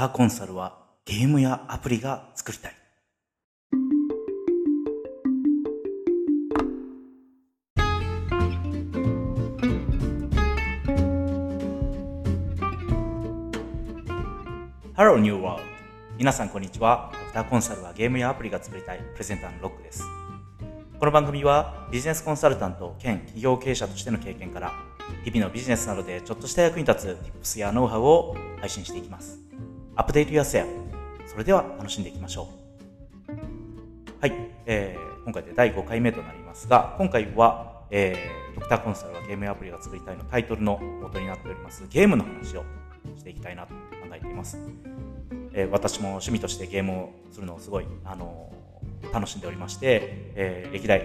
ターコンサルはゲームやアプリが作りたい。Hello New World 皆さんこんにちは。ドクターコンサルはゲームやアプリが作りたいプレゼンターのロックです。この番組はビジネスコンサルタント兼企業経営者としての経験から日々のビジネスなどでちょっとした役に立つ Tips やノウハウを配信していきます。アップデートやセア。それでは楽しんでいきましょう。はい、えー、今回で第5回目となりますが、今回は、えー、ドクターコンサルはゲームアプリが作りたいのタイトルの元になっておりますゲームの話をしていきたいなと考えています。えー、私も趣味としてゲームをするのをすごい、あのー、楽しんでおりまして、えー、歴代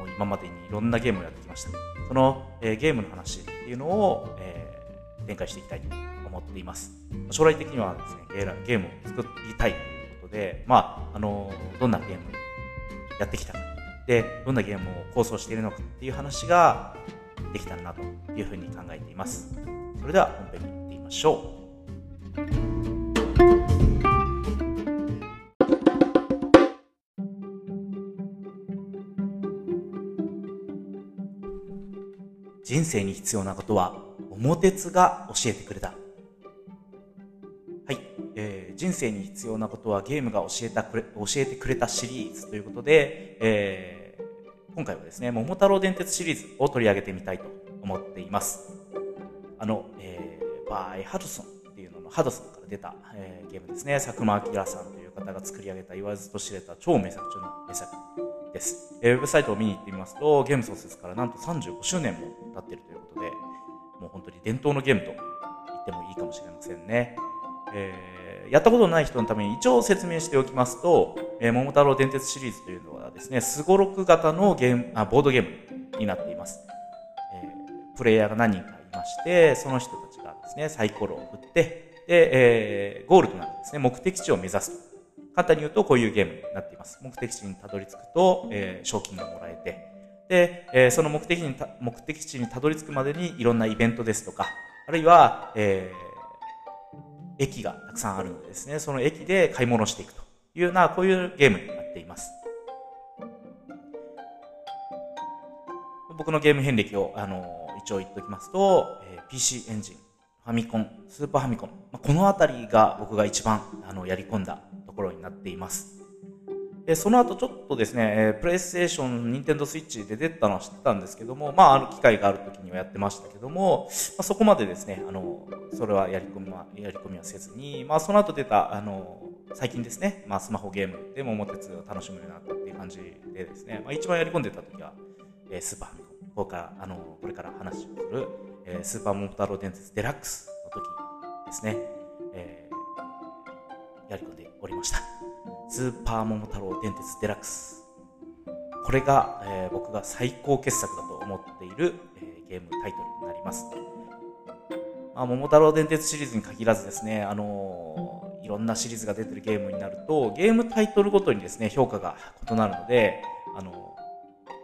もう今までにいろんなゲームをやってきました。その、えー、ゲームの話っていうのを、えー、展開していきたいと思っています。将来的にはですね、ゲームを作りたいということで、まあ、あの、どんなゲームやってきたか、で、どんなゲームを構想しているのかっていう話ができたらなというふうに考えています。それでは本編に行ってみましょう。人生に必要なことは、桃鉄が教えてくれた。人生に必要なことはゲームが教えたくれ教えてくれたシリーズということで、えー、今回はですね、桃太郎電鉄シリーズを取り上げてみたいと思っています。あの、えー、バイ・ハドソンっていうののハドソンから出た、えー、ゲームですね。佐久間明さんという方が作り上げた言わずと知れた超名作中の名作です。えー、ウェブサイトを見に行ってみますと、ゲーム創設からなんと35周年も経っているということで、もう本当に伝統のゲームと言ってもいいかもしれませんね。えーやったことのない人のために一応説明しておきますと、えー、桃太郎電鉄シリーズというのはですね、すごろく型のゲーム、あ、ボードゲームになっています。えー、プレイヤーが何人かいまして、その人たちがですね、サイコロを振って、で、えー、ゴールとなるですね、目的地を目指すと。簡単に言うとこういうゲームになっています。目的地にたどり着くと、えー、賞金がもらえて、で、えー、その目的に目的地にたどり着くまでにいろんなイベントですとか、あるいは、えー、駅がたくさんあるのでですね、その駅で買い物していくというような、こういうゲームになっています。僕のゲーム遍歴を、あの、一応言っておきますと、えー、PC エンジン、ファミコン、スーパーファミコン、まあ、このあたりが僕が一番、あの、やり込んだところになっています。で、その後ちょっとですね、プレイステーション、ニンテンドスイッチで出たのは知ってたんですけども、まあ、あの機会がある時にはやってましたけども、まあ、そこまでですね、あの、それはやり込みは、やり込みはせずに、まあ、その後出た、あの、最近ですね、まあ、スマホゲームで桃鉄を楽しむようになったっていう感じでですね、まあ、一番やり込んでた時は、えー、スーパーミコン、ここから、あの、これから話をする、えー、スーパー桃太郎伝説デラックスの時ですね、えー、やり込んでおりました。スーパー桃太郎電鉄デラックス。これが、えー、僕が最高傑作だと思っている、えー、ゲームタイトルになります。まあ、桃太郎電鉄シリーズに限らずですね、あのー、いろんなシリーズが出てるゲームになると、ゲームタイトルごとにですね、評価が異なるので、あの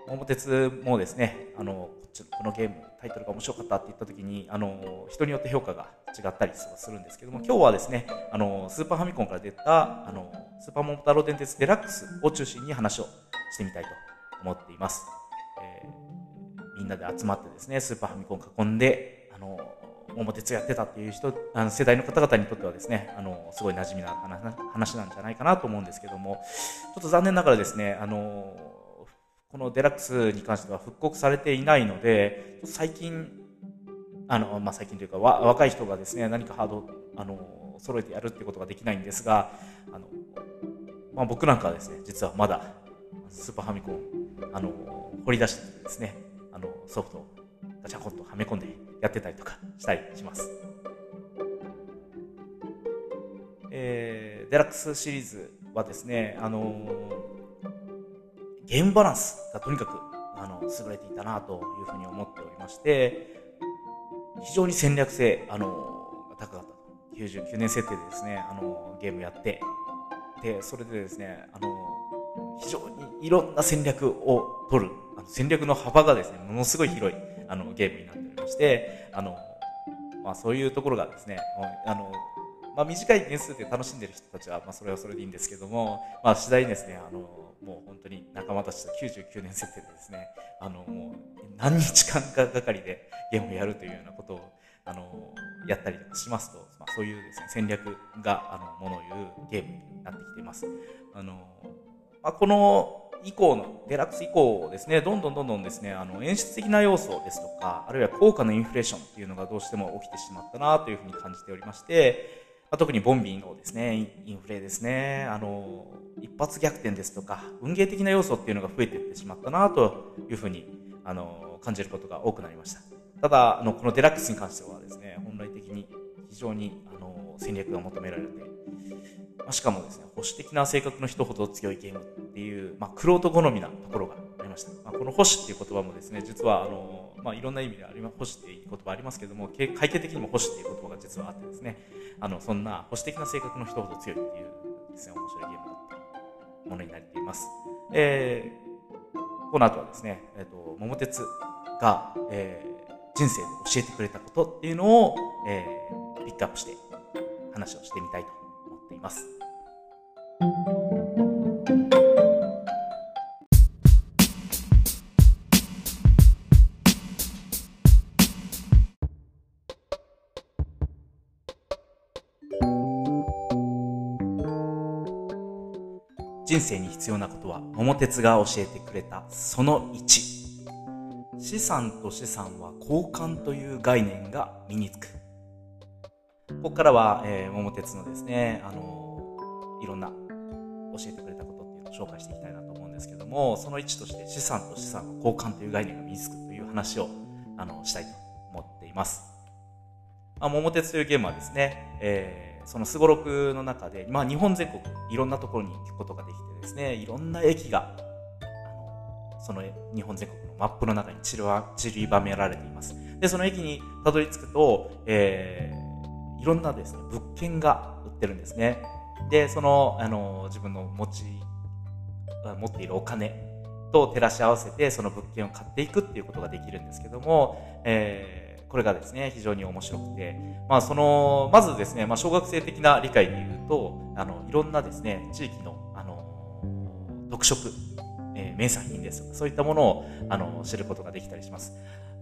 ー、桃鉄もですね、あのこのゲームタイトルが面白かったって言った時にあの人によって評価が違ったりするんですけども今日はですねあのスーパーファミコンから出たあのスーパーモン太郎電鉄デラックスを中心に話をしてみたいと思っています、えー、みんなで集まってですねスーパーファミコン囲んであの桃鉄やってたっていう人あの世代の方々にとってはですねあのすごい馴染みな話なんじゃないかなと思うんですけどもちょっと残念ながらですねあのこのデラックスに関しては復刻されていないので、最近、あの、まあ、最近というか、若い人がですね、何かハード、あの、揃えてやるってことができないんですが、あの、まあ、僕なんかはですね、実はまだ、スーパーファミコン、あの、掘り出してですね、あの、ソフトをガチャコンとはめ込んでやってたりとかしたりします。えー、デラックスシリーズはですね、あのゲームバランスがとにかくあの優れていたなというふうに思っておりまして非常に戦略性あの高かった99年設定でですねあのゲームやってでそれでですねあの非常にいろんな戦略を取るあの戦略の幅がですねものすごい広いあのゲームになっておりましてあの、まあ、そういうところがですねあのまあ、短い年数で楽しんでる人たちは、まあ、それはそれでいいんですけども、まあ、次第にですね、あの、もう本当に仲間たちと99年設定でですね、あの、もう何日間かがかりでゲームをやるというようなことを、あの、やったりしますと、まあ、そういうですね、戦略が、あの、ものを言うゲームになってきています。あの、まあ、この以降の、デラックス以降ですね、どんどんどんどんですね、あの、演出的な要素ですとか、あるいは効果のインフレーションっていうのがどうしても起きてしまったなというふうに感じておりまして、特にボンビーのですね、インフレですね、あの、一発逆転ですとか、運ゲー的な要素っていうのが増えていってしまったなというふうに、あの、感じることが多くなりました。ただ、あの、このデラックスに関してはですね、本来的に非常に、あの、戦略が求められて、しかもですね、保守的な性格の人ほど強いゲームっていう、まあ、クロ好みなところがありました。まあ、この保守っていう言葉もですね、実は、あの、まあ、いろんな意味であり、保守っていう言葉ありますけども、会計的にも保守っていう言葉が実はあってですね、あの、そんな保守的な性格の人ほど強いっていうですね、面白いゲームだったものになっています。えー、この後はですね、えっ、ー、と、桃鉄が、えー、人生で教えてくれたことっていうのを、えー、ピックアップして話をしてみたいといます。人生に必要なことは桃鉄が教えてくれたその1資産と資産は交換という概念が身につくここからは、えー、桃鉄のですね、あの、いろんな教えてくれたことっていうのを紹介していきたいなと思うんですけども、その1として資産と資産の交換という概念が身につくという話を、あの、したいと思っています。まあ、桃鉄というゲームはですね、えー、そのすごろくの中で、まあ、日本全国いろんなところに行くことができてですね、いろんな駅が、あのその日本全国のマップの中に散りばめられています。で、その駅にたどり着くと、えー、いろんなですね、物件が売ってるんですね。で、その、あの、自分の持ち、持っているお金と照らし合わせて、その物件を買っていくっていうことができるんですけども、えー、これがですね、非常に面白くて、まあ、その、まずですね、まあ、小学生的な理解で言うと、あの、いろんなですね、地域の、あの、特色、えー、名産品ですとか、そういったものを、あの、知ることができたりします。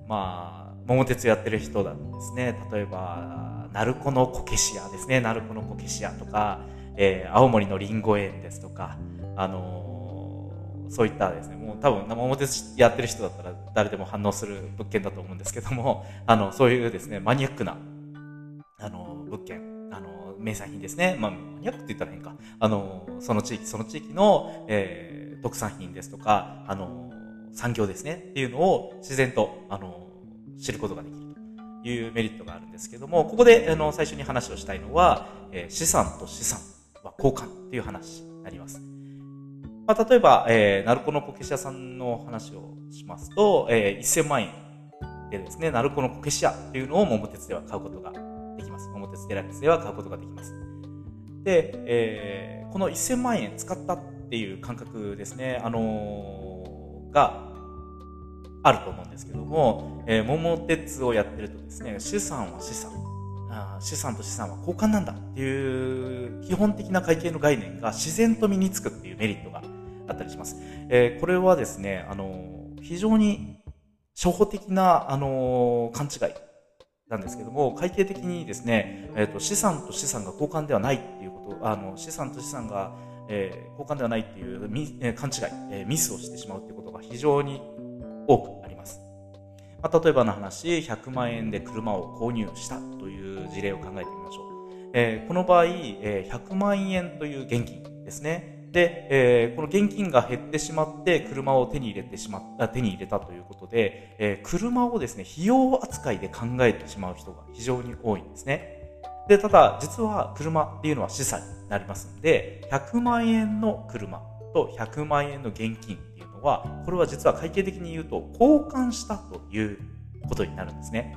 まあ、桃鉄やってる人だとですね、例えば、鳴子のこけし屋ですね、鳴子のこけし屋とか、えー、青森のりんご園ですとか、あのー、そういったですね、もう多分生表やってる人だったら誰でも反応する物件だと思うんですけども、あの、そういうですね、マニアックな、あの、物件、あの、名産品ですね。まあ、マニアックって言ったら変か。あの、その地域、その地域の、えー、特産品ですとか、あの、産業ですね、っていうのを自然と、あの、知ることができる。というメリットがあるんですけども、ここであの最初に話をしたいのは、えー、資産と資産は交換っていう話になります。まあ、例えば、えー、ナルコのこけし屋さんの話をしますと、えー、1000万円でですね、ナルコのこけし屋っていうのを桃鉄では買うことができます。桃鉄デラックスでは買うことができます。で、えー、この1000万円使ったっていう感覚ですね、あのー、があると思うんですけども、えー、桃鉄をやってるとですね、資産は資産、あ資産と資産は交換なんだっていう基本的な会計の概念が自然と身につくっていうメリットがあったりします。えー、これはですね、あの非常に初歩的な、あの勘違いなんですけども、会計的にですね、えっ、ー、と、資産と資産が交換ではないっていうこと、あの、資産と資産が、えー、交換ではないっていう、えー、勘違い、えー、ミスをしてしまうっていうことが非常に多くまあ、例えばの話、100万円で車を購入したという事例を考えてみましょう。えー、この場合、え、100万円という現金ですね。で、えー、この現金が減ってしまって車を手に入れてしまった、手に入れたということで、えー、車をですね、費用扱いで考えてしまう人が非常に多いんですね。で、ただ、実は車っていうのは資産になりますので、100万円の車と100万円の現金のは、これは実は会計的に言うと交換したということになるんですね。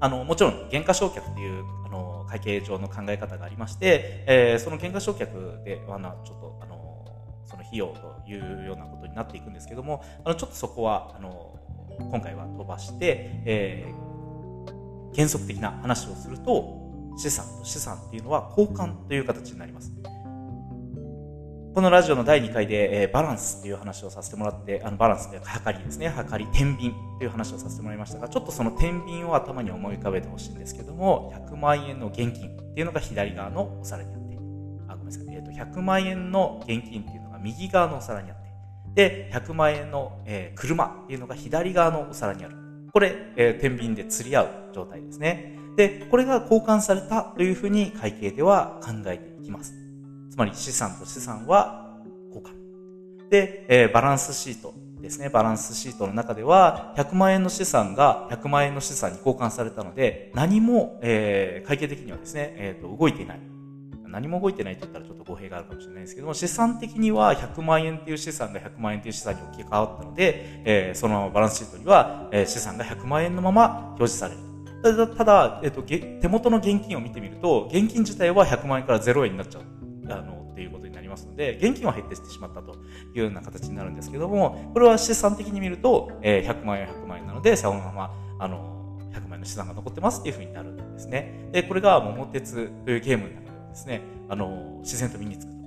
あの、もちろん、減価償却っていう、あの、会計上の考え方がありまして、えー、その減価償却で、あの、ちょっと、あの、その費用というようなことになっていくんですけども、あの、ちょっとそこは、あの、今回は飛ばして、えー、原則的な話をすると、資産と資産っていうのは交換という形になります。このラジオの第2回で、えー、バランスっていう話をさせてもらって、あのバランスで測りですね、測り、天秤っていう話をさせてもらいましたが、ちょっとその天秤を頭に思い浮かべてほしいんですけども、100万円の現金っていうのが左側のお皿にあって、あ、ごめんなさい、え、ー、と、100万円の現金っていうのが右側のお皿にあって、で、100万円の、えー、車っていうのが左側のお皿にある。これ、えー、天秤で釣り合う状態ですね。で、これが交換されたというふうに会計では考えていきます。まり資産と資産は交換。で、えー、バランスシートですね。バランスシートの中では、100万円の資産が100万円の資産に交換されたので、何も、えー、会計的にはですね、えーと、動いていない。何も動いてないと言ったらちょっと語弊があるかもしれないですけども、資産的には100万円っていう資産が100万円っていう資産に置き換わったので、えー、そのままバランスシートには、えー、資産が100万円のまま表示される。ただ、ただえっと、手元の現金を見てみると、現金自体は100万円から0円になっちゃう。あの、っていうことになりますので、現金は減ってしてしまったというような形になるんですけども、これは資産的に見ると、えー、100万円は100万円なので、そのまま、あの、100万円の資産が残ってますっていうふうになるんですね。で、これが桃鉄というゲームの中ではですね、あの、自然と身につく。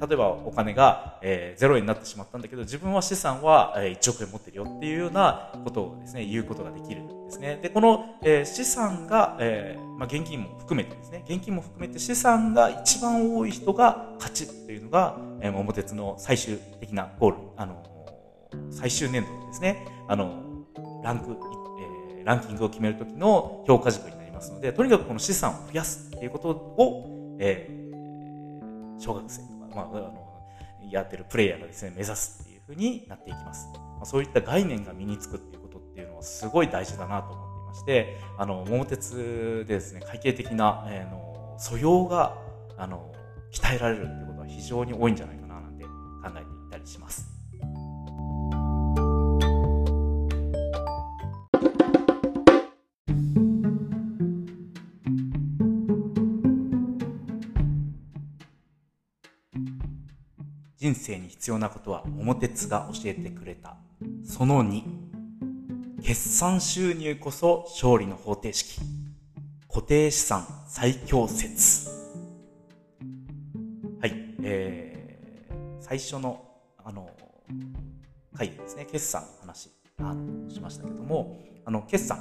例えばお金が、えー、0円になってしまったんだけど、自分は資産は、えー、1億円持ってるよっていうようなことをですね、言うことができるんですね。で、この、えー、資産が、えー、まあ、現金も含めてですね、現金も含めて資産が一番多い人が勝ちというのが、えー、桃鉄の最終的なゴール、あの最終年度ですね、あのランク、えー、ランキングを決めるときの評価軸になりますので、とにかくこの資産を増やすっていうことを、えー、小学生まあ、あのやってるプレイヤーがですね目指すっていうふうになっていきます、まあ、そういった概念が身につくっていうことっていうのはすごい大事だなと思っていましてあの桃鉄でですね会計的な、えー、の素養があの鍛えられるっていうことは非常に多いんじゃないかななんて考えていたりします。必要なことは桃鉄が教えてくれた。その2、決算収入こそ勝利の方程式。固定資産最強説。はい、えー、最初の、あの、回ですね、決算の話、あしましたけども、あの、決算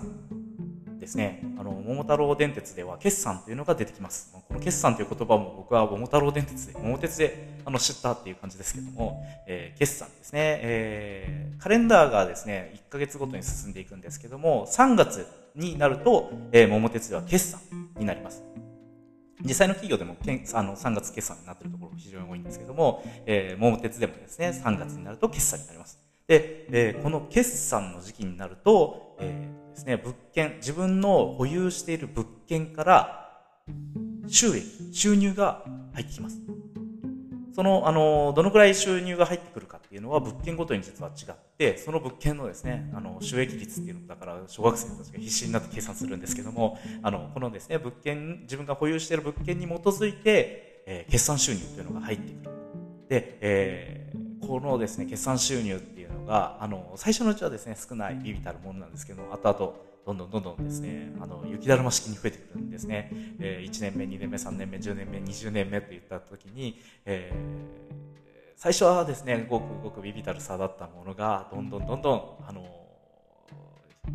ですね、あの、桃太郎電鉄では決算というのが出てきます。この決算という言葉も僕は桃太郎電鉄で、桃鉄であの知ったっていう感じですけども、えー、決算ですね、えー、カレンダーがですね、1ヶ月ごとに進んでいくんですけども、3月になると、えー、桃鉄では決算になります。実際の企業でもけんあの3月決算になっているところが非常に多いんですけども、えー、桃鉄でもですね、3月になると決算になります。で、えー、この決算の時期になると、えーですね、物件、自分の保有している物件から収益、収入が入ってきます。その、あの、どのくらい収入が入ってくるかっていうのは物件ごとに実は違って、その物件のですね、あの、収益率っていうのだから、小学生たちが必死になって計算するんですけども、あの、このですね、物件、自分が保有している物件に基づいて、えー、決算収入というのが入ってくる。で、えー、このですね、決算収入っが、あの、最初のうちはですね、少ない、ビビたるものなんですけども、後々、どんどんどんどんですね、あの、雪だるま式に増えてくるんですね。えー、1年目、2年目、3年目、10年目、20年目といった時に、えー、最初はですね、ごくごくビビたる差だったものが、どんどんどんどん、あの、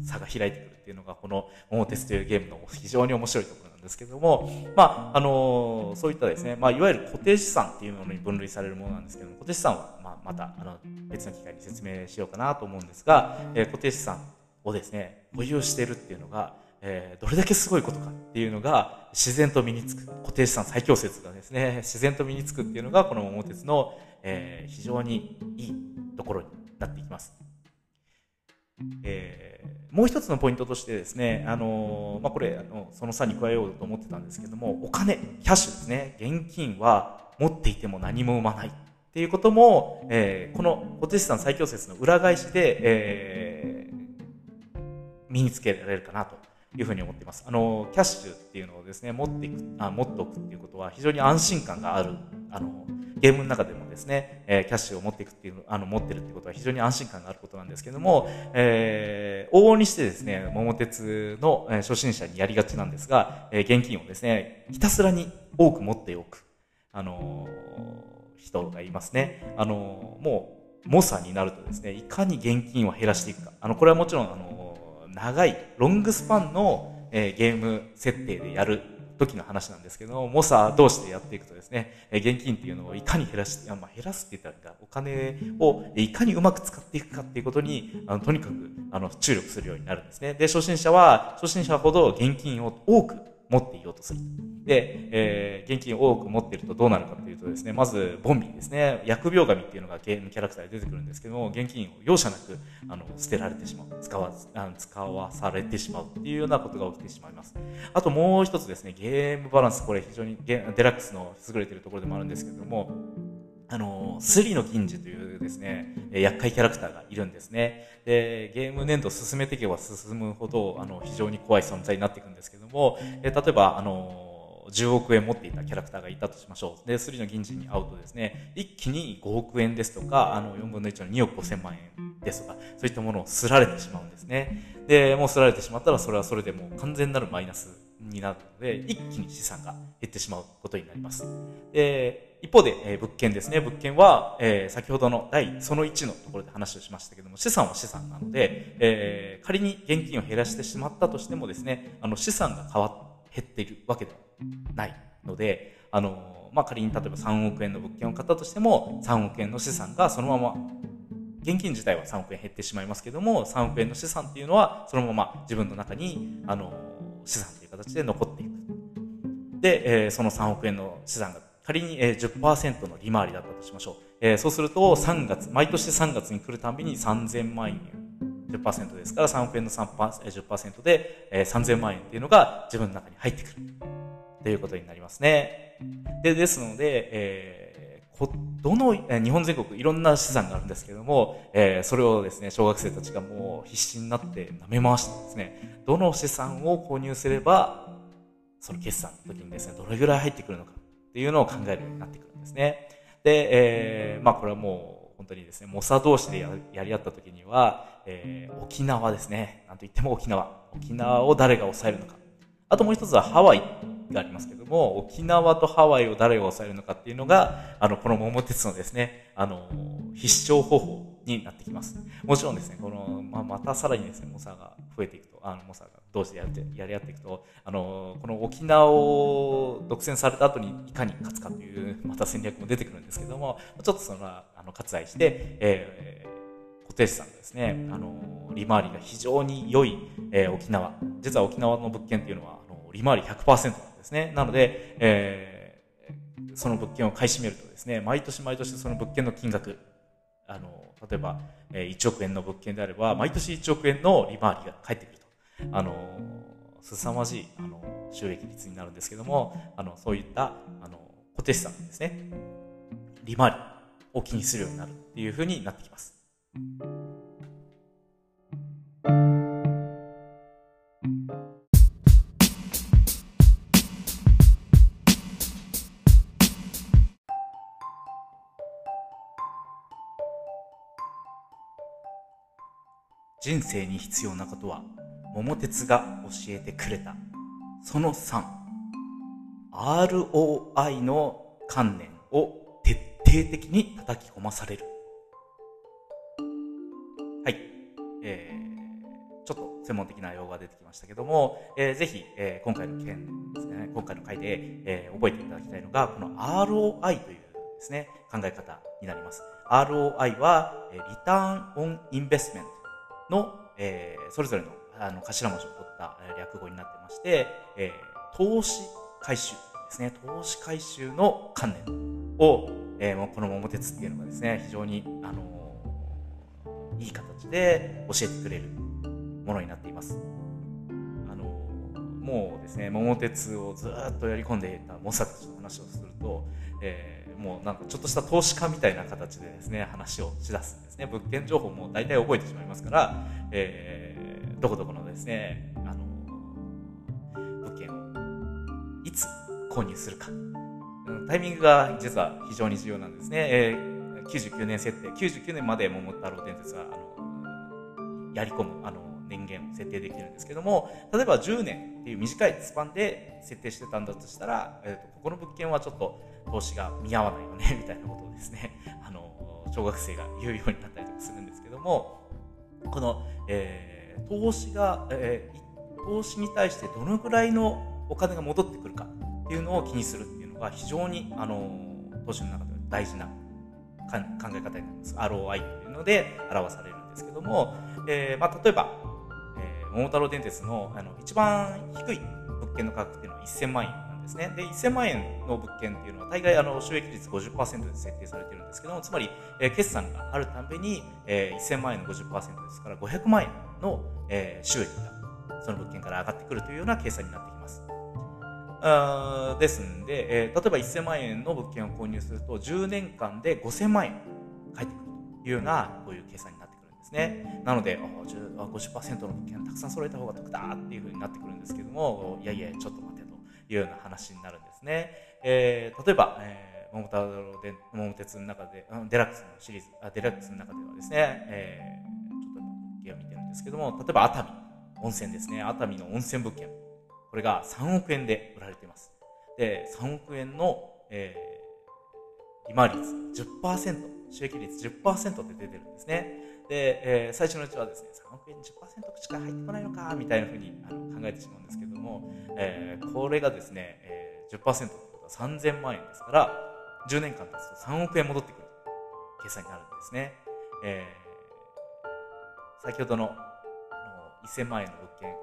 差が開いてくるっていうのが、この、桃鉄というゲームの非常に面白いところなんですけども、まあ、あの、そういったですね、まあ、いわゆる固定資産っていうものに分類されるものなんですけども、固定資産は、まあ、また、あの、別の機会に説明しようかなと思うんですが、えー、固定資産をですね、保有しているっていうのが、えー、どれだけすごいことかっていうのが自然と身につく。固定資産最強説がですね、自然と身につくっていうのがこの桃鉄の、えー、非常にいいところになっていきます。えー、もう一つのポイントとしてですね、あのまあ、これあの、その差に加えようと思ってたんですけども、お金、キャッシュですね、現金は持っていても何も生まないっていうことも、えー、この固定資産最強説の裏返しで、えー、身につけられるかなというふうに思っています。あの、キャッシュっていうのをですね、持っていく、あ持っておくっていうことは非常に安心感がある、あの、ゲームの中でもですね、えー、キャッシュを持っていくっていう、あの、持ってるってことは非常に安心感があることなんですけども、えー、往々にしてですね、桃鉄の、初心者にやりがちなんですが、えー、現金をですね、ひたすらに多く持っておく、あのー、人がいますね。あのー、もう、猛者になるとですね、いかに現金を減らしていくか。あの、これはもちろん、あのー、長い、ロングスパンの、えー、ゲーム設定でやる時の話なんですけど猛者同士でやっていくとですね、現金っていうのをいかに減らして、まあ、減らすって言ったらお金をいかにうまく使っていくかっていうことに、あのとにかくあの注力するようになるんですね。で、初心者は、初心者ほど現金を多く持っていようとする。で、えー、現金を多く持ってるとどうなるかというとですね、まず、ボンビーですね。疫病神っていうのがゲームキャラクターで出てくるんですけども、現金を容赦なく、あの、捨てられてしまう。使わ、あの使わされてしまうっていうようなことが起きてしまいます。あともう一つですね、ゲームバランス、これ非常にデラックスの優れてるところでもあるんですけども、あの、スリの銀次というですね、厄介キャラクターがいるんですね。で、ゲーム年度進めていけば進むほど、あの、非常に怖い存在になっていくんですけども、え例えば、あの、10億円持っていたキャラクターがいたとしましょう。で、スリの銀次に会うとですね、一気に5億円ですとか、あの、4分の1の2億5千万円ですとか、そういったものをすられてしまうんですね。で、もうすられてしまったら、それはそれでもう完全なるマイナスになるので、一気に資産が減ってしまうことになります。で、一方で、えー、物件ですね。物件は、えー、先ほどの第その1のところで話をしましたけども、資産は資産なので、えー、仮に現金を減らしてしまったとしてもですね、あの、資産が変わ、減っているわけではないので、あの、まあ、仮に例えば3億円の物件を買ったとしても、3億円の資産がそのまま現金自体は3億円減ってしまいますけども、3億円の資産っていうのは、そのまま自分の中に、あの、資産形で残っていく。で、えー、その3億円の資産が仮にえー10%の利回りだったとしましょう。えー、そうすると3月、毎年3月に来るたびに3000万円。10%ですから3億円の3 10%で、えー、3000万円っていうのが自分の中に入ってくる。ということになりますね。で、ですので、えー、どの、え、日本全国いろんな資産があるんですけども、えー、それをですね、小学生たちがもう必死になって舐め回してですね、どの資産を購入すれば、その決算の時にですね、どれぐらい入ってくるのか。っていうのを考えるようになってくるんですね。で、えー、まあこれはもう本当にですね、猛者同士でやり合った時には、えー、沖縄ですね。なんと言っても沖縄。沖縄を誰が抑えるのか。あともう一つはハワイがありますけども、沖縄とハワイを誰が抑えるのかっていうのが、あの、この桃鉄のですね、あの、必勝方法になってきます。もちろんですね、この、まあ、またさらにですね、猛者が増えていくと、あの、猛者が同時でやってやり合っていくと、あの、この沖縄を独占された後にいかに勝つかという、また戦略も出てくるんですけども、ちょっとその、あの、割愛して、えー、固定資産ですね、あの、利回りが非常に良い、えー、沖縄。実は沖縄の物件っていうのは、あの、利回り100%なんですね。なので、えー、その物件を買い占めるとですね、毎年毎年その物件の金額、あの、例えば、1億円の物件であれば、毎年1億円の利回りが返ってくると。あの、凄まじい、あの、収益率になるんですけども、あの、そういった、あの、固定資産ですね。利回りを気にするようになるっていうふうになってきます。人生に必要なことは桃鉄が教えてくれた。その3。ROI の観念を徹底的に叩き込まされる。はい。えー、ちょっと専門的な用語が出てきましたけども、えー、ぜひ、えー、今回の件ですね、今回の回で、えー、覚えていただきたいのが、この ROI というですね、考え方になります。ROI は、リターンオンインベスメントの、えー、それぞれのあの頭文字を取った略語になってまして、えー、投資回収ですね。投資回収の観念を、えー、この桃鉄っていうのがですね、非常に、あのー、いい形で教えてくれるものになっています。あのー、もうですね、桃鉄をずっとやり込んでいたモサたちの話をすると、えーもうなんかちょっとした投資家みたいな形でですね、話をしだすんですね。物件情報も大体覚えてしまいますから、えー、どこどこのですね、あの、物件をいつ購入するか。タイミングが実は非常に重要なんですね。えー、99年設定、99年まで桃太郎電鉄は、あの、やり込む、あの、年限を設定できるんですけども、例えば10年っていう短いスパンで設定してたんだとしたら、えーと、ここの物件はちょっと投資が見合わないよね、みたいなことをですね、あの、小学生が言うようになったりとかするんですけども、この、えー、投資が、えー、投資に対してどのぐらいのお金が戻ってくるかっていうのを気にするっていうのが非常に、あの、投資の中では大事な考え方になります。ROI っていうので表されるんですけども、えー、まあ、例えば、桃太郎電鉄のあの一番低い物件の価格っていうのは1000万円なんですね。で、1000万円の物件っていうのは大概あの収益率50%で設定されてるんですけども、つまり、えー、決算があるたんびに、えー、1000万円の50%ですから500万円の、えー、収益がその物件から上がってくるというような計算になってきます。あですんで、えー、例えば1000万円の物件を購入すると10年間で5000万円返ってくるというようなこういう計算になってくるんですね。なので、50%の物件たくさん揃えた方が得だっていうふうになってくるんですけども、いやいや、ちょっと待てというような話になるんですね。えー、例えば、えー、桃太郎で、桃鉄の中で、デラックスのシリーズ、あデラックスの中ではですね、えー、ちょっと物件を見てるんですけども、例えば熱海、温泉ですね、熱海の温泉物件。これが3億円で売られています。で、3億円の、えー、利回り率10%、収益率10%って出てるんですね。で、えー、最初のうちはですね、3億円10%しか入ってこないのか、みたいなふうにあの考えてしまうんですけども、えー、これがですね、えー、10%ってことは3000万円ですから、10年間経つと3億円戻ってくる計算になるんですね。えー、先ほどのの1000万円の物件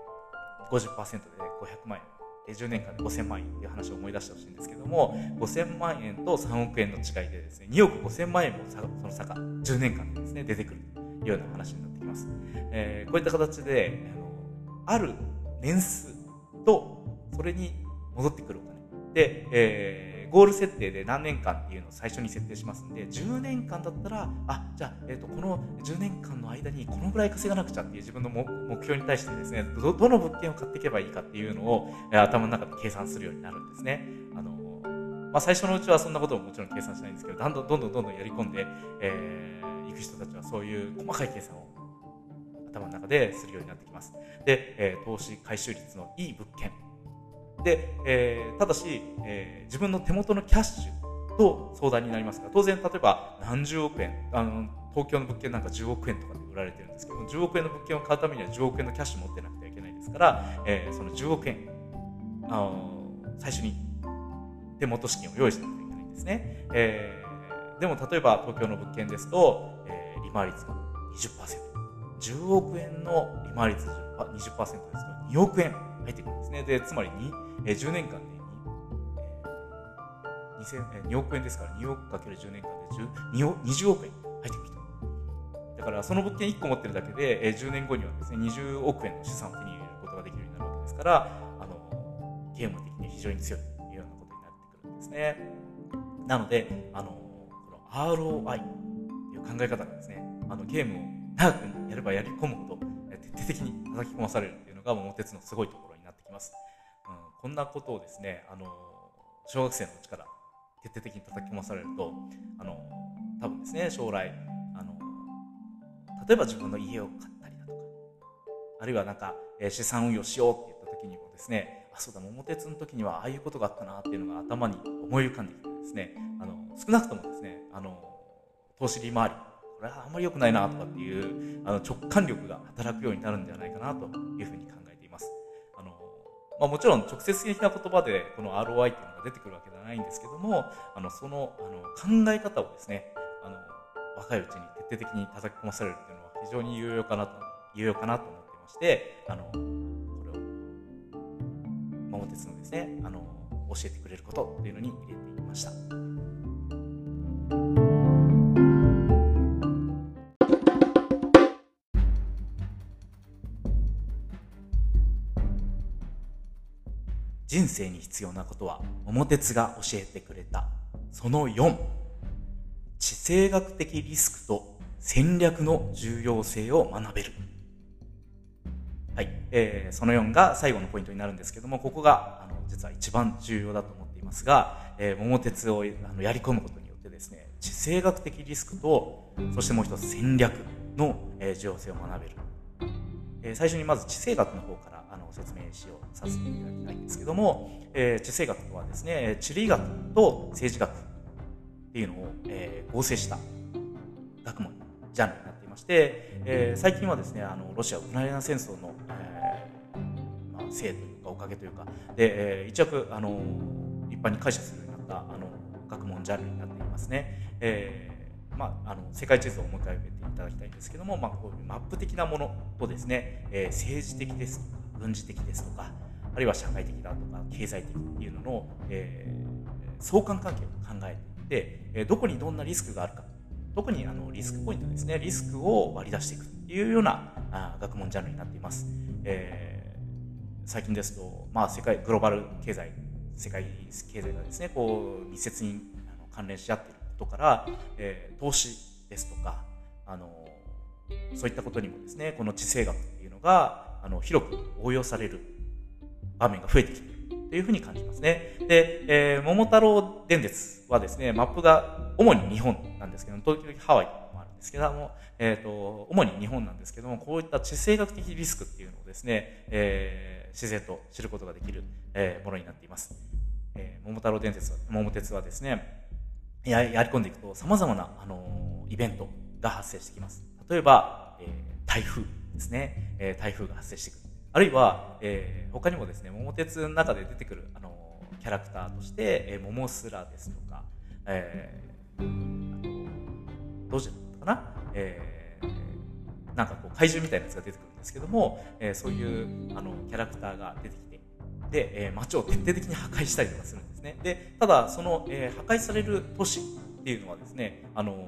50%で500万円10年間で5000万円っていう話を思い出してほしいんですけども5000万円と3億円の違いでですね2億5000万円もその差が10年間でですね出てくるような話になってきます、えー、こういった形であのある年数とそれに戻ってくるお金で、えーゴール設定で何年間っていうのを最初に設定しますんで、10年間だったら、あ、じゃあ、えっ、ー、と、この10年間の間にこのぐらい稼がなくちゃっていう自分の目標に対してですね、ど、どの物件を買っていけばいいかっていうのを、えー、頭の中で計算するようになるんですね。あのまあ、最初のうちはそんなことももちろん計算しないんですけど、どんどんどんどんどんどんやり込んで、えー、行く人たちはそういう細かい計算を頭の中でするようになってきます。で、えー、投資回収率のいい物件で、えー、ただし、えー、自分の手元のキャッシュと相談になりますが、当然、例えば何十億円、あの、東京の物件なんか10億円とかで売られてるんですけど、10億円の物件を買うためには10億円のキャッシュ持ってなくてはいけないですから、えー、その10億円、あの最初に手元資金を用意しなきゃいけないんですね。えー、でも例えば東京の物件ですと、利回率が20%。10億円の利回り率20%ですと2億円入ってくるんですね。で、つまり2、えー、10年間で、えー、2億円ですから2億かける10年間で20億円入ってくる人だからその物件1個持ってるだけで、えー、10年後にはですね20億円の資産を手に入れることができるようになるわけですからあのゲーム的に非常に強いというようなことになってくるんですねなのであのこの ROI いう考え方がですねあのゲームを長くやればやり込むほど徹底的に叩き込まされるっていうのが桃鉄のすごいところになってきます。こんなことをですね、あの、小学生のうちから徹底的に叩き込まされると、あの、多分ですね、将来、あの、例えば自分の家を買ったりだとか、あるいはなんか、資産運用しようって言った時にもですね、あ、そうだ、桃鉄の時にはああいうことがあったなっていうのが頭に思い浮かんできてですね、あの、少なくともですね、あの、投資利回り、これはあんまり良くないなとかっていうあの直感力が働くようになるんではないかなというふうに考えています。あのまあ、もちろん直接的な言葉でこの ROI っていうのが出てくるわけではないんですけども、あの、その、あの、考え方をですね、あの、若いうちに徹底的に叩き込まされるっていうのは非常に有用かなと、有用かなと思ってまして、あの、これを、桃鉄のですね、あの、教えてくれることっていうのに入れていました。人生に必要なことは桃鉄が教えてくれた。その4、地政学的リスクと戦略の重要性を学べる。はい。えー、その4が最後のポイントになるんですけども、ここが、あの、実は一番重要だと思っていますが、えー、桃鉄をあのやり込むことによってですね、地政学的リスクと、そしてもう一つ戦略の、えー、重要性を学べる。えー、最初にまず地政学の方からあの説明しようさせていただきたいんですけども、えー、地政学とはですね、地理学と政治学っていうのを、えー、合成した学問、ジャンルになっていまして、えー、最近はですね、あのロシア・ウクライナ戦争の、えーまあ、せいというかおかげというか、で、えー、一躍あの一般に解釈するようになったあの学問ジャンルになっていますね。えーまあ、あの世界地図を思い浮かべていただきたいんですけども、まあ、こういうマップ的なものとですね、えー、政治的ですとか軍事的ですとかあるいは社会的だとか経済的っていうのの、えー、相関関係を考えていって、どこにどんなリスクがあるか特にあのリスクポイントですね。リスクを割り出していくっていうようなあ学問ジャンルになっています、えー、最近ですと、まあ、世界グローバル経済世界経済がですねこう密接に関連し合っていることから、えー、投資ですとかあのそういったことにもですねこの地政学っていうのがあの広く応用される場面が増えてきているというふうに感じますね。で、えー、桃太郎電鉄はですね、マップが主に日本なんですけども、時々ハワイもあるんですけども、えっ、ー、と、主に日本なんですけども、こういった地政学的リスクっていうのをですね、えー、自然と知ることができる、えー、ものになっています。えー、桃太郎電鉄は、桃鉄はですね、ややり込んでいくと様々な、あのイベントが発生してきます。例えば、えー、台風ですね、えー、台風が発生してくる。あるいは、えー、他にもですね、桃鉄の中で出てくる、あのキャラクターとして、えー、桃スラですとか、えー、どうじゃったかな、えー、なんかこう怪獣みたいなやつが出てくるんですけども、えー、そういうあのキャラクターが出てきて、で、えー、街を徹底的に破壊したりとかするんですね。で、ただ、その、えー、破壊される都市っていうのはですね、あの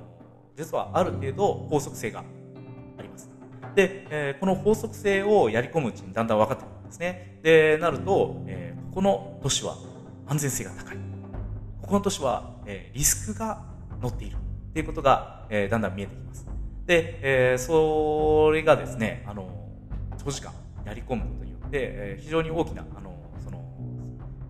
実はある程度法則性があります。で、えー、この法則性をやり込むうちにだんだん分かってくるんですね。で、なると、えー、ここの都市は安全性が高い。ここの都市は、えー、リスクが乗っているっていうことが、えー、だんだん見えてきます。で、えー、それがですね、あの、長時間やり込むことによって、えー、非常に大きな、あの、その、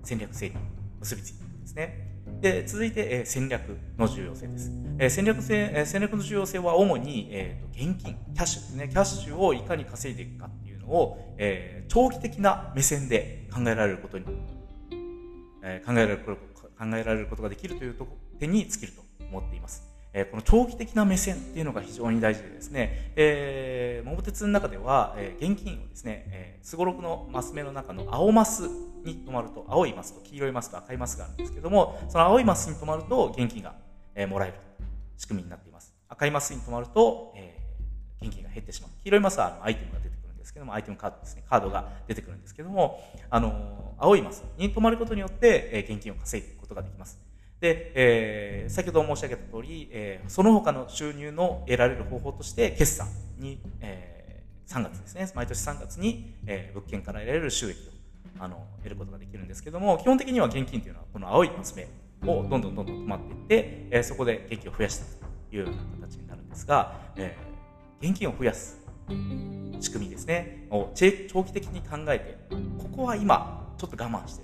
戦略性に結びついているんですね。で続いて、えー、戦略の重要性です。えー、戦略性、えー、戦略の重要性は主に、えーと、現金、キャッシュですね。キャッシュをいかに稼いでいくかっていうのを、えー、長期的な目線で考えられることに、えー、考えられる考えられることができるという点に尽きると思っています。え、この長期的な目線っていうのが非常に大事でですね、えー、桃鉄の中では、えー、現金をですね、すごろくのマス目の中の青マスに止まると、青いマスと黄色いマスと赤いマスがあるんですけども、その青いマスに止まると現金が、えー、もらえる仕組みになっています。赤いマスに止まると、えー、現金が減ってしまう。黄色いマスはあのアイテムが出てくるんですけども、アイテムカードですね、カードが出てくるんですけども、あの青いマスに止まることによって、え、現金を稼いでいくことができます。で、えー、先ほど申し上げた通り、えー、その他の収入の得られる方法として、決算に、えー、3月ですね、毎年3月に、えー、物件から得られる収益をあの得ることができるんですけども基本的には現金というのはこの青いマス目をどんどんどんどん止まっていって、えー、そこで現金を増やしていくというような形になるんですが、えー、現金を増やす仕組みですねを長期的に考えてここは今ちょっと我慢して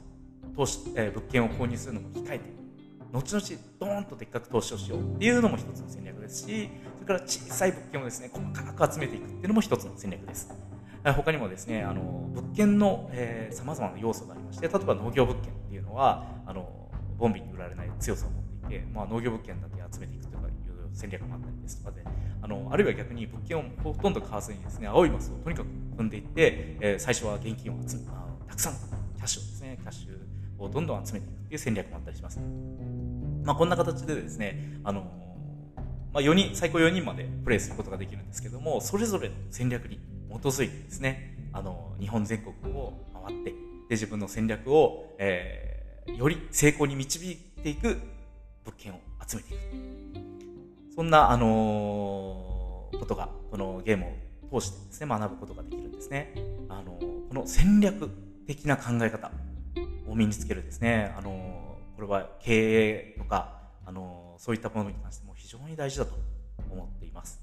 投資、えー、物件を購入するのも控えて後々ドーンとでっかく投資をしようっていうのも一つの戦略ですしそれから小さい物件をですね細かく集めていくっていうのも一つの戦略です。他にもですねあの物件のさまざまな要素がありまして例えば農業物件っていうのはあのボンビに売られない強さを持っていて、まあ、農業物件だけ集めていくとかいう戦略もあったりですとかであのあるいは逆に物件をほとんど買わずにですね青いマスをとにかく踏んでいって、えー、最初は現金を集めたくさんキャッシュをですねキャッシュをどんどん集めていくという戦略もあったりします。まあ、こんな形でですねあのまあ、4人最高4人までプレイすることができるんですけどもそれぞれの戦略に基づいてですね、あの、日本全国を回って、で、自分の戦略を、えー、より成功に導いていく物件を集めていく。そんな、あのー、ことが、このゲームを通してですね、学ぶことができるんですね。あのー、この戦略的な考え方を身につけるですね、あの、これは経営とか、あのそういったものに関しても非常に大事だと思っています。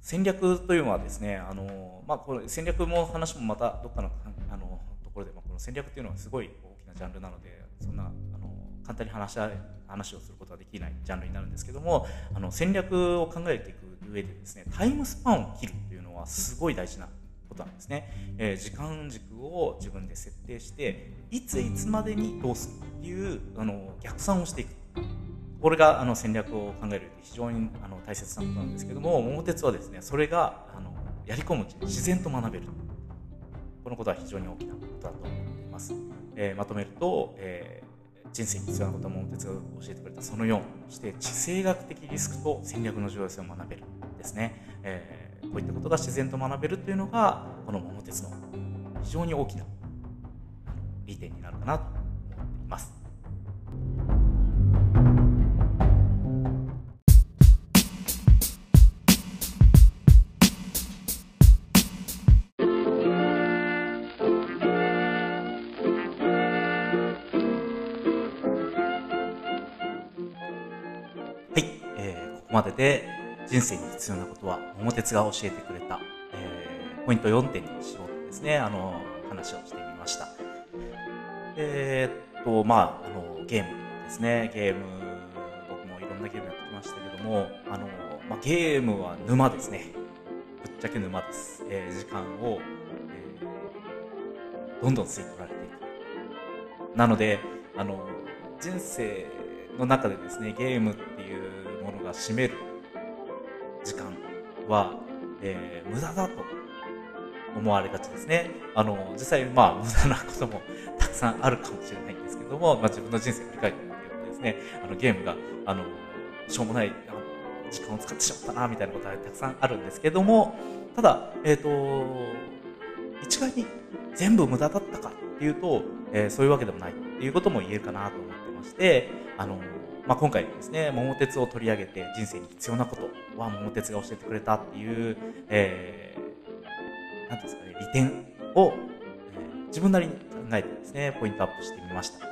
戦略というのはですね、あのまあ、これ戦略も話もまたどっかのあのところで、まあ、この戦略というのはすごい大きなジャンルなのでそんなあの簡単に話し話をすることはできないジャンルになるんですけどもあの戦略を考えていく上でですねタイムスパンを切るというのはすごい大事なことなんですね、えー、時間軸を自分で設定していついつまでにどうするっていうあの逆算をしていく。これがあの戦略を考える非常にあの大切なことなんですけども桃鉄はですねそれがあのやり込むうちに自然と学べる。このことは非常に大きなことだと思います、えー、まとめると、え、人生に必要なことは桃鉄が教えてくれたその4そして地政学的リスクと戦略の重要性を学べるですね、えー、こういったことが自然と学べるというのがこの桃鉄の非常に大きな利点になるかなと思っています。までで人生に必要なことは桃鉄が教えてくれた、えー、ポイント4点にしようとですね、あの、話をしてみました。えー、っと、まあ、あの、ゲームですね。ゲーム、僕もいろんなゲームやってきましたけども、あの、まあ、ゲームは沼ですね。ぶっちゃけ沼です。えー、時間を、えー、どんどん吸い取られていく。なので、あの、人生の中でですね、ゲームっていうが占める時間は、えー、無駄だと思われがちですね。あの、実際、まあ、無駄なこともたくさんあるかもしれないんですけども、まあ、自分の人生を振り返ってみるとですね、あの、ゲームが、あの、しょうもない、あの、時間を使ってしまったな、みたいなことはたくさんあるんですけども、ただ、えっ、ー、と、一概に全部無駄だったかっていうと、えー、そういうわけでもないっていうことも言えるかなと思ってまして、あの、まあ、今回ですね、桃鉄を取り上げて人生に必要なことは桃鉄が教えてくれたっていう、えー、なんですかね、利点を、えー、自分なりに考えてですね、ポイントアップしてみました。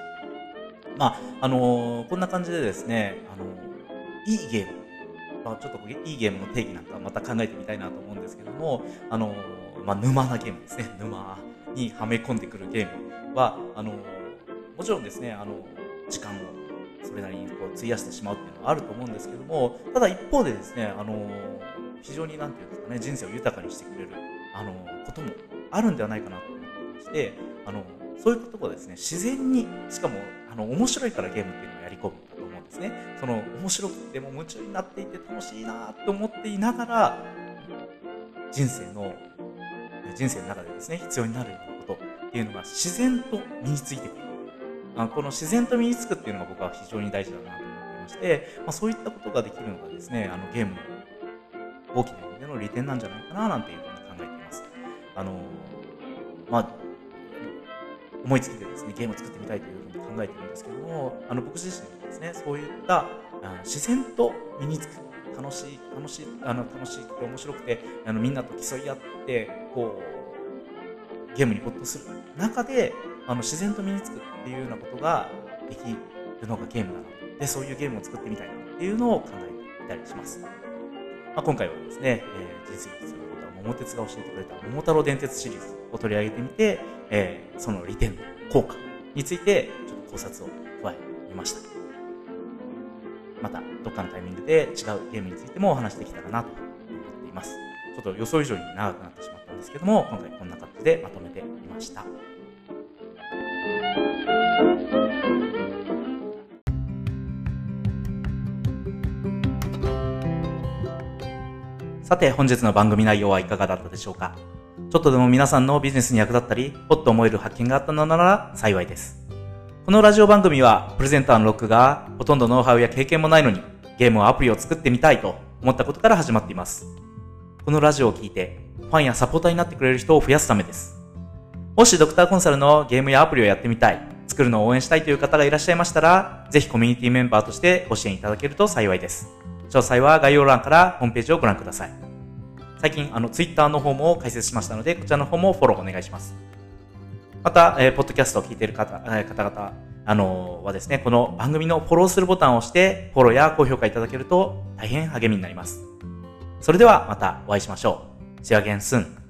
まあ、あのー、こんな感じでですね、あのー、いいゲーム、まあ、ちょっといいゲームの定義なんかまた考えてみたいなと思うんですけども、あのー、まあ、沼なゲームですね、沼にはめ込んでくるゲームは、あのもちろんですね、あの時間をそれなりにこう費やしてしまうっていうのはあると思うんですけどもただ一方でですねあの非常に何て言うんですかね人生を豊かにしてくれるあのこともあるんではないかなと思ってましてあのそういったところですね自然にしかもあの面白いからゲームっていうのをやり込むと思うんですね。その面白くても夢中になっていて楽しいなと思っていながら人生の人生の中でですね必要になるようなことっていうのが自然と身についてくる。あこの自然と身につくっていうのが僕は非常に大事だなと思っていまして、まあ、そういったことができるのがですねあのゲームの大きな意味での利点なんじゃないかななんていうふうに考えています。あのまあ思いつきでですねゲームを作ってみたいというふうに考えてるんですけどもあの僕自身はですねそういったあ自然と身につく楽しい楽しいあの楽しいくて面白くてあのみんなと競い合ってこうゲームに没頭する中であの自然と身につくっていうようなことができるのがゲームだなでそういうゲームを作ってみたいなっていうのを考えていたりします、まあ、今回はですね、えー、人生に必要なことは桃鉄が教えてくれた桃太郎電鉄シリーズを取り上げてみて、えー、その利点の効果についてちょっと考察を加えてみました。またどっかのタイミングで違うゲームについてもお話できたらなと思っています。ちょっと予想以上に長くなってしまったんですけども今回こんな感じでまとめてみました。さて本日の番組内容はいかがだったでしょうか？ちょっとでも皆さんのビジネスに役立ったり、ほっと思える発見があったのなら幸いです。このラジオ番組は、プレゼンターのロックが、ほとんどノウハウや経験もないのに、ゲームをアプリを作ってみたいと思ったことから始まっています。このラジオを聞いて、ファンやサポーターになってくれる人を増やすためです。もしドクターコンサルのゲームやアプリをやってみたい、作るのを応援したいという方がいらっしゃいましたら、ぜひコミュニティメンバーとしてご支援いただけると幸いです。詳細は概要欄からホームページをご覧ください。最近、あの、ツイッターの方も解説しましたので、こちらの方もフォローお願いします。また、えー、ポッドキャストを聞いている方、えー、方々、あのー、はですね、この番組のフォローするボタンを押して、フォローや高評価いただけると大変励みになります。それではまたお会いしましょう。See you again soon.